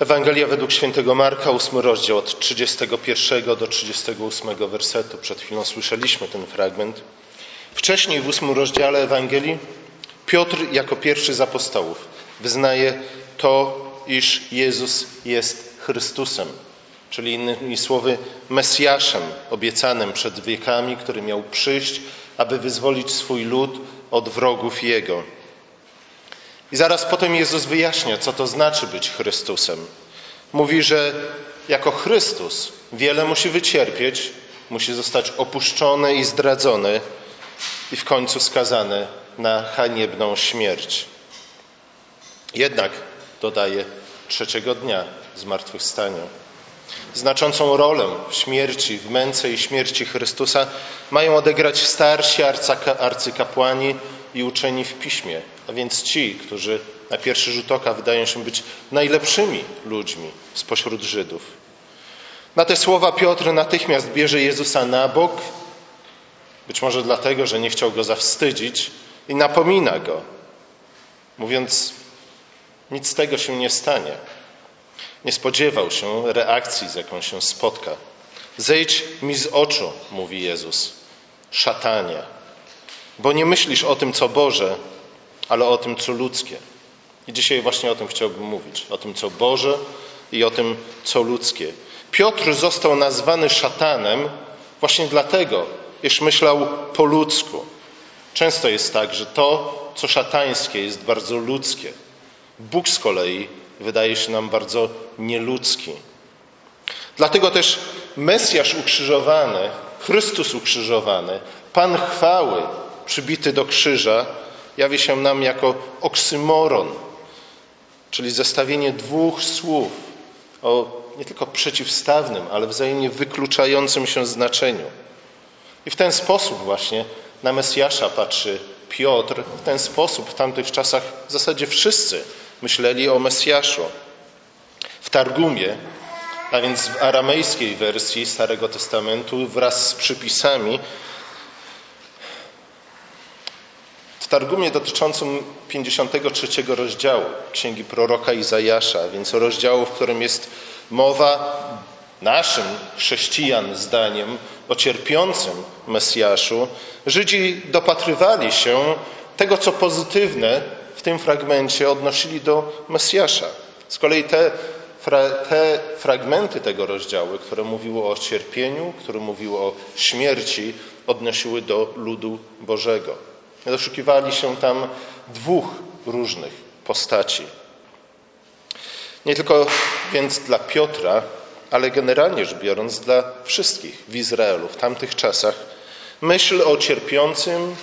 Ewangelia według świętego Marka, ósmy rozdział, od 31 do 38 wersetu. Przed chwilą słyszeliśmy ten fragment. Wcześniej w ósmym rozdziale Ewangelii Piotr jako pierwszy z apostołów wyznaje to, iż Jezus jest Chrystusem, czyli innymi słowy Mesjaszem obiecanym przed wiekami, który miał przyjść, aby wyzwolić swój lud od wrogów Jego. I zaraz potem Jezus wyjaśnia, co to znaczy być Chrystusem. Mówi, że jako Chrystus wiele musi wycierpieć, musi zostać opuszczony i zdradzony i w końcu skazany na haniebną śmierć. Jednak, dodaje, trzeciego dnia zmartwychwstania. Znaczącą rolę w śmierci, w męce i śmierci Chrystusa mają odegrać starsi arcykapłani i uczeni w piśmie, a więc ci, którzy na pierwszy rzut oka wydają się być najlepszymi ludźmi spośród Żydów. Na te słowa Piotr natychmiast bierze Jezusa na bok, być może dlatego, że nie chciał go zawstydzić, i napomina go, mówiąc: Nic z tego się nie stanie. Nie spodziewał się reakcji, z jaką się spotka. Zejdź mi z oczu, mówi Jezus, szatanie, bo nie myślisz o tym, co Boże, ale o tym, co ludzkie. I dzisiaj właśnie o tym chciałbym mówić. O tym, co Boże i o tym, co ludzkie. Piotr został nazwany szatanem właśnie dlatego, iż myślał po ludzku. Często jest tak, że to, co szatańskie, jest bardzo ludzkie. Bóg z kolei wydaje się nam bardzo nieludzki. Dlatego też Mesjasz ukrzyżowany, Chrystus ukrzyżowany, Pan chwały przybity do krzyża, jawi się nam jako oksymoron, czyli zestawienie dwóch słów o nie tylko przeciwstawnym, ale wzajemnie wykluczającym się znaczeniu. I w ten sposób właśnie na Mesjasza patrzy Piotr, w ten sposób w tamtych czasach w zasadzie wszyscy myśleli o Mesjaszu. W Targumie, a więc w aramejskiej wersji Starego Testamentu wraz z przypisami, w Targumie dotyczącym 53 rozdziału Księgi proroka Izajasza, więc rozdziału, w którym jest mowa naszym chrześcijan zdaniem o cierpiącym Mesjaszu, Żydzi dopatrywali się tego, co pozytywne w tym fragmencie odnosili do Mesjasza. Z kolei te, te fragmenty tego rozdziału, które mówiły o cierpieniu, które mówiły o śmierci, odnosiły do ludu Bożego. Doszukiwali się tam dwóch różnych postaci. Nie tylko więc dla Piotra, ale generalnie rzecz biorąc dla wszystkich w Izraelu w tamtych czasach, myśl o cierpiącym,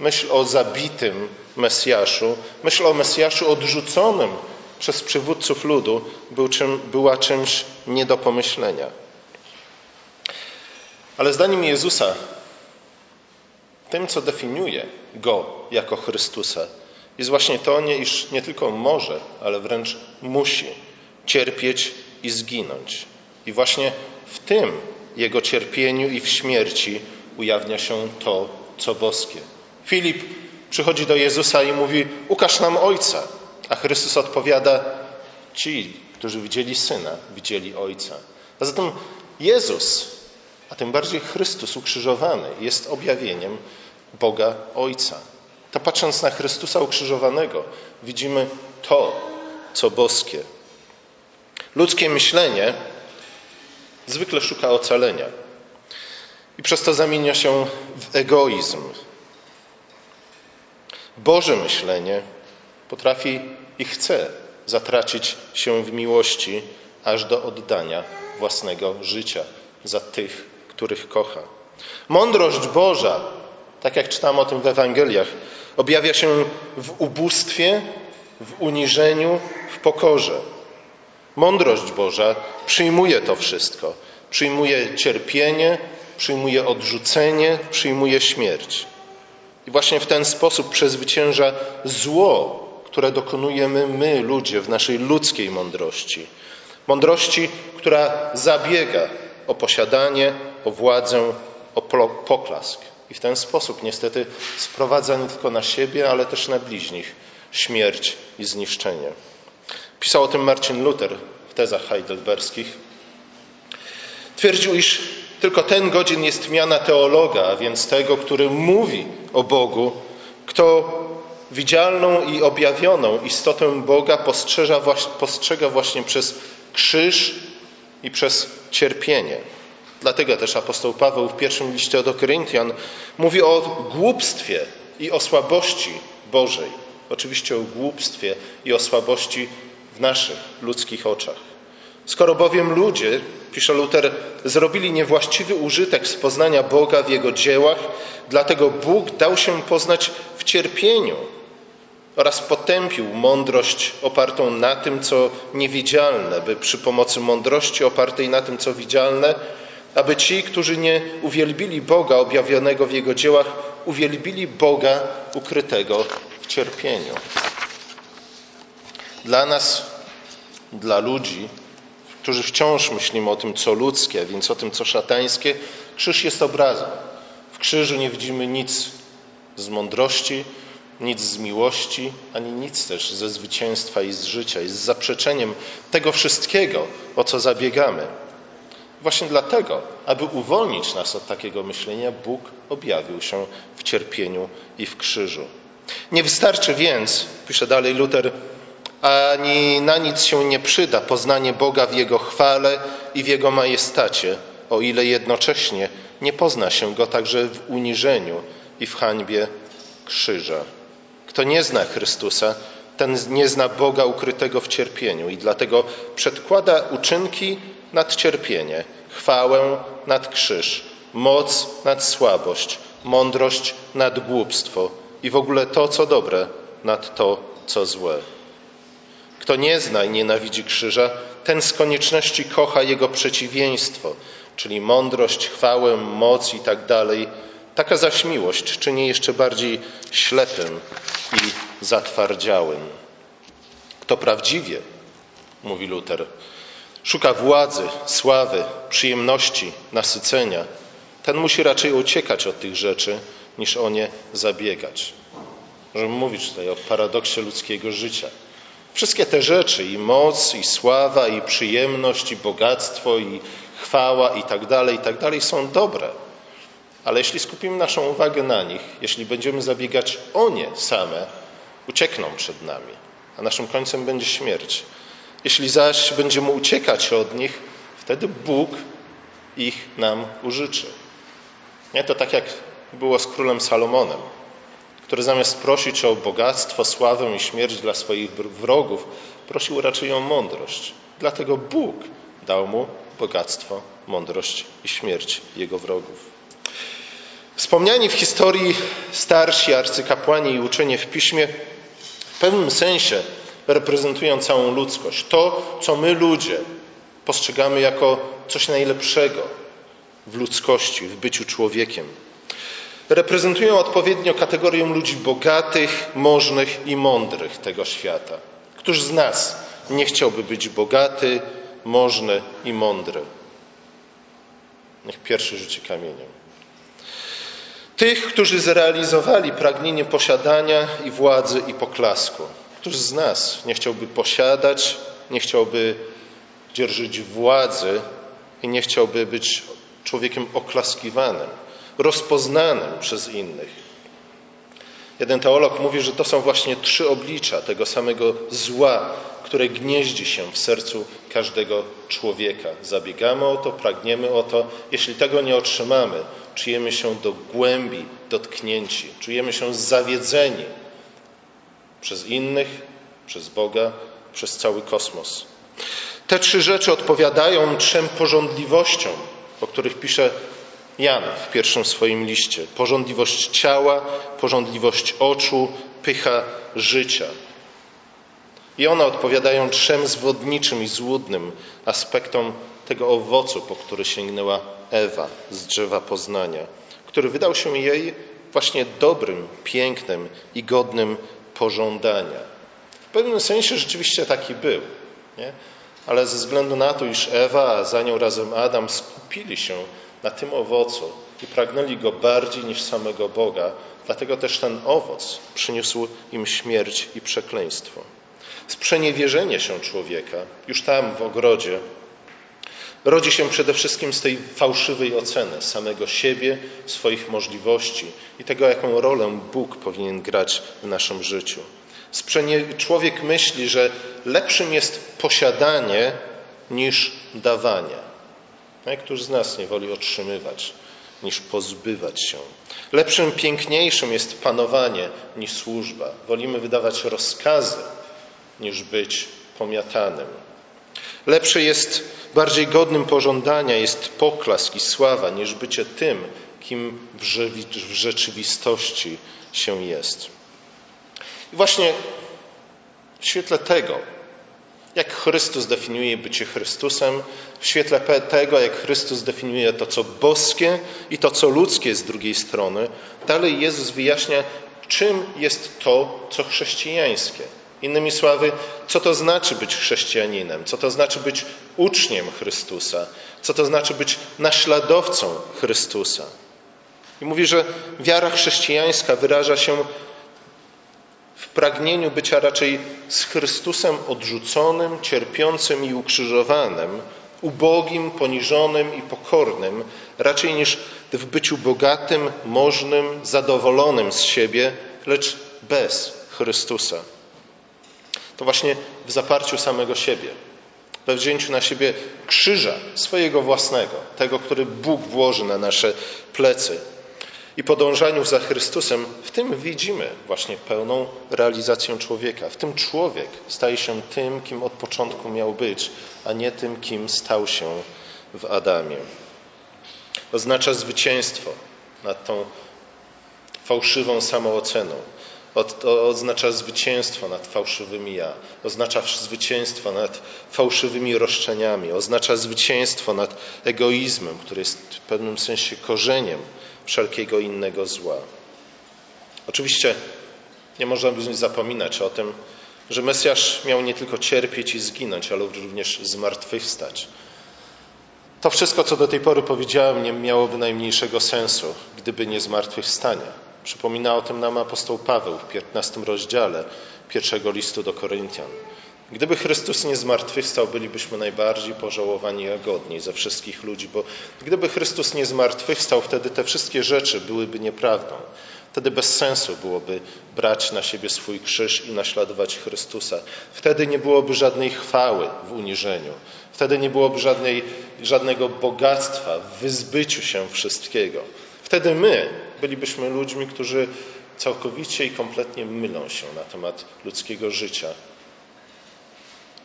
myśl o zabitym Mesjaszu, myśl o Mesjaszu odrzuconym przez przywódców ludu był czym, była czymś nie do pomyślenia. Ale zdaniem Jezusa, tym, co definiuje Go jako Chrystusa, jest właśnie to, nie, iż nie tylko może, ale wręcz musi cierpieć i zginąć. I właśnie w tym Jego cierpieniu i w śmierci ujawnia się to, co boskie. Filip przychodzi do Jezusa i mówi: Ukaż nam Ojca. A Chrystus odpowiada: Ci, którzy widzieli Syna, widzieli Ojca. A zatem Jezus, a tym bardziej Chrystus ukrzyżowany, jest objawieniem Boga Ojca. To patrząc na Chrystusa ukrzyżowanego, widzimy to, co boskie. Ludzkie myślenie zwykle szuka ocalenia i przez to zamienia się w egoizm. Boże myślenie potrafi i chce zatracić się w miłości aż do oddania własnego życia za tych, których kocha. Mądrość Boża, tak jak czytamy o tym w Ewangeliach, objawia się w ubóstwie, w uniżeniu, w pokorze. Mądrość Boża przyjmuje to wszystko. Przyjmuje cierpienie, przyjmuje odrzucenie, przyjmuje śmierć. I właśnie w ten sposób przezwycięża zło, które dokonujemy my, ludzie, w naszej ludzkiej mądrości. Mądrości, która zabiega o posiadanie, o władzę, o poklask. I w ten sposób niestety sprowadza nie tylko na siebie, ale też na bliźnich śmierć i zniszczenie. Pisał o tym Marcin Luther w tezach heidelberskich. Twierdził, iż tylko ten godzin jest miana teologa, a więc tego, który mówi o Bogu, kto widzialną i objawioną istotę Boga postrzega, postrzega właśnie przez krzyż i przez cierpienie. Dlatego też apostoł Paweł w pierwszym liście do Koryntian mówi o głupstwie i o słabości Bożej. Oczywiście o głupstwie i o słabości w naszych ludzkich oczach. Skoro bowiem ludzie, pisze Luther, zrobili niewłaściwy użytek z poznania Boga w Jego dziełach, dlatego Bóg dał się poznać w cierpieniu oraz potępił mądrość opartą na tym, co niewidzialne, by przy pomocy mądrości opartej na tym, co widzialne, aby ci, którzy nie uwielbili Boga objawionego w Jego dziełach, uwielbili Boga ukrytego w cierpieniu. Dla nas, dla ludzi, którzy wciąż myślimy o tym, co ludzkie, więc o tym, co szatańskie, krzyż jest obrazem. W krzyżu nie widzimy nic z mądrości, nic z miłości, ani nic też ze zwycięstwa i z życia. Jest zaprzeczeniem tego wszystkiego, o co zabiegamy. Właśnie dlatego, aby uwolnić nas od takiego myślenia, Bóg objawił się w cierpieniu i w krzyżu. Nie wystarczy więc, pisze dalej Luther, ani na nic się nie przyda poznanie Boga w Jego chwale i w Jego majestacie, o ile jednocześnie nie pozna się Go także w uniżeniu i w hańbie krzyża. Kto nie zna Chrystusa, ten nie zna Boga ukrytego w cierpieniu i dlatego przedkłada uczynki nad cierpienie, chwałę nad krzyż, moc nad słabość, mądrość nad głupstwo i w ogóle to, co dobre, nad to, co złe. Kto nie zna i nienawidzi krzyża, ten z konieczności kocha jego przeciwieństwo, czyli mądrość, chwałę, moc i tak dalej. Taka zaś miłość czyni jeszcze bardziej ślepym i zatwardziałym. Kto prawdziwie, mówi Luther, szuka władzy, sławy, przyjemności, nasycenia, ten musi raczej uciekać od tych rzeczy, niż o nie zabiegać. Możemy mówić tutaj o paradoksie ludzkiego życia. Wszystkie te rzeczy, i moc, i sława, i przyjemność, i bogactwo, i chwała, i tak dalej, i tak dalej, są dobre. Ale jeśli skupimy naszą uwagę na nich, jeśli będziemy zabiegać o nie same, uciekną przed nami, a naszym końcem będzie śmierć. Jeśli zaś będziemy uciekać od nich, wtedy Bóg ich nam użyczy. Nie to tak jak było z królem Salomonem który zamiast prosić o bogactwo, sławę i śmierć dla swoich wrogów, prosił raczej o mądrość. Dlatego Bóg dał mu bogactwo, mądrość i śmierć jego wrogów. Wspomniani w historii starsi arcykapłani i uczenie w piśmie w pewnym sensie reprezentują całą ludzkość. To, co my ludzie postrzegamy jako coś najlepszego w ludzkości, w byciu człowiekiem reprezentują odpowiednio kategorię ludzi bogatych, możnych i mądrych tego świata. Któż z nas nie chciałby być bogaty, możny i mądry? Niech pierwszy rzuci kamieniem. Tych, którzy zrealizowali pragnienie posiadania i władzy i poklasku. Któż z nas nie chciałby posiadać, nie chciałby dzierżyć władzy i nie chciałby być człowiekiem oklaskiwanym? rozpoznanym przez innych. Jeden teolog mówi, że to są właśnie trzy oblicza tego samego zła, które gnieździ się w sercu każdego człowieka. Zabiegamy o to, pragniemy o to. Jeśli tego nie otrzymamy, czujemy się do głębi dotknięci, czujemy się zawiedzeni przez innych, przez Boga, przez cały kosmos. Te trzy rzeczy odpowiadają trzem porządliwościom, o których pisze Jan w pierwszym swoim liście. Porządliwość ciała, porządliwość oczu, pycha życia. I one odpowiadają trzem zwodniczym i złudnym aspektom tego owocu, po który sięgnęła Ewa z drzewa poznania, który wydał się jej właśnie dobrym, pięknym i godnym pożądania. W pewnym sensie rzeczywiście taki był. Nie? Ale ze względu na to, iż Ewa, a za nią razem Adam skupili się na tym owocu i pragnęli go bardziej niż samego Boga, dlatego też ten owoc przyniósł im śmierć i przekleństwo. Sprzeniewierzenie się człowieka, już tam w ogrodzie, rodzi się przede wszystkim z tej fałszywej oceny samego siebie, swoich możliwości i tego, jaką rolę Bóg powinien grać w naszym życiu. Człowiek myśli, że lepszym jest posiadanie niż dawanie. No któż z nas nie woli otrzymywać niż pozbywać się? Lepszym, piękniejszym jest panowanie niż służba. Wolimy wydawać rozkazy niż być pomiatanym. Lepsze jest, bardziej godnym pożądania jest poklask i sława niż bycie tym, kim w rzeczywistości się jest. I właśnie w świetle tego, jak Chrystus definiuje bycie Chrystusem, w świetle tego, jak Chrystus definiuje to, co boskie i to, co ludzkie z drugiej strony, dalej Jezus wyjaśnia, czym jest to, co chrześcijańskie. Innymi słowy, co to znaczy być chrześcijaninem, co to znaczy być uczniem Chrystusa, co to znaczy być naśladowcą Chrystusa. I mówi, że wiara chrześcijańska wyraża się w pragnieniu bycia raczej z Chrystusem odrzuconym, cierpiącym i ukrzyżowanym, ubogim, poniżonym i pokornym, raczej niż w byciu bogatym, możnym, zadowolonym z siebie, lecz bez Chrystusa. To właśnie w zaparciu samego siebie, we wzięciu na siebie krzyża swojego własnego, tego, który Bóg włoży na nasze plecy, i podążaniu za Chrystusem, w tym widzimy właśnie pełną realizację człowieka. W tym człowiek staje się tym, kim od początku miał być, a nie tym, kim stał się w Adamie. Oznacza zwycięstwo nad tą fałszywą samooceną. Oznacza zwycięstwo nad fałszywymi ja. Oznacza zwycięstwo nad fałszywymi roszczeniami. Oznacza zwycięstwo nad egoizmem, który jest w pewnym sensie korzeniem wszelkiego innego zła. Oczywiście nie można zapominać o tym, że Mesjasz miał nie tylko cierpieć i zginąć, ale również zmartwychwstać. To wszystko, co do tej pory powiedziałem, nie miałoby najmniejszego sensu, gdyby nie zmartwychwstanie. Przypomina o tym nam apostoł Paweł w 15 rozdziale pierwszego listu do Koryntian. Gdyby Chrystus nie zmartwychwstał, bylibyśmy najbardziej pożałowani i godni ze wszystkich ludzi, bo gdyby Chrystus nie zmartwychwstał, wtedy te wszystkie rzeczy byłyby nieprawdą. Wtedy bez sensu byłoby brać na siebie swój krzyż i naśladować Chrystusa. Wtedy nie byłoby żadnej chwały w uniżeniu. Wtedy nie byłoby żadnej, żadnego bogactwa w wyzbyciu się wszystkiego. Wtedy my bylibyśmy ludźmi, którzy całkowicie i kompletnie mylą się na temat ludzkiego życia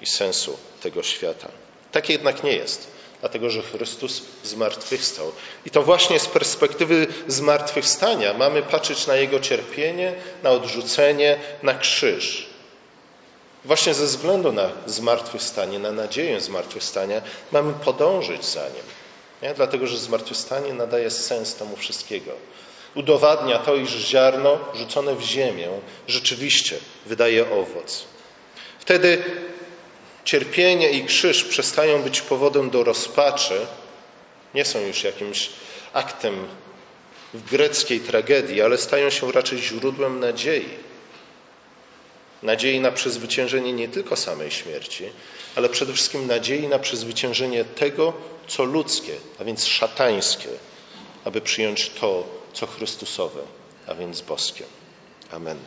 i sensu tego świata. Tak jednak nie jest, dlatego że Chrystus zmartwychwstał. I to właśnie z perspektywy zmartwychwstania mamy patrzeć na Jego cierpienie, na odrzucenie, na krzyż. Właśnie ze względu na zmartwychwstanie, na nadzieję zmartwychwstania, mamy podążyć za Nim. Nie? Dlatego, że zmartwychwstanie nadaje sens temu wszystkiego. Udowadnia to, iż ziarno rzucone w ziemię rzeczywiście wydaje owoc. Wtedy cierpienie i krzyż przestają być powodem do rozpaczy, nie są już jakimś aktem w greckiej tragedii, ale stają się raczej źródłem nadziei. Nadziei na przezwyciężenie nie tylko samej śmierci, ale przede wszystkim nadziei na przezwyciężenie tego, co ludzkie, a więc szatańskie, aby przyjąć to, co Chrystusowe, a więc boskie. Amen.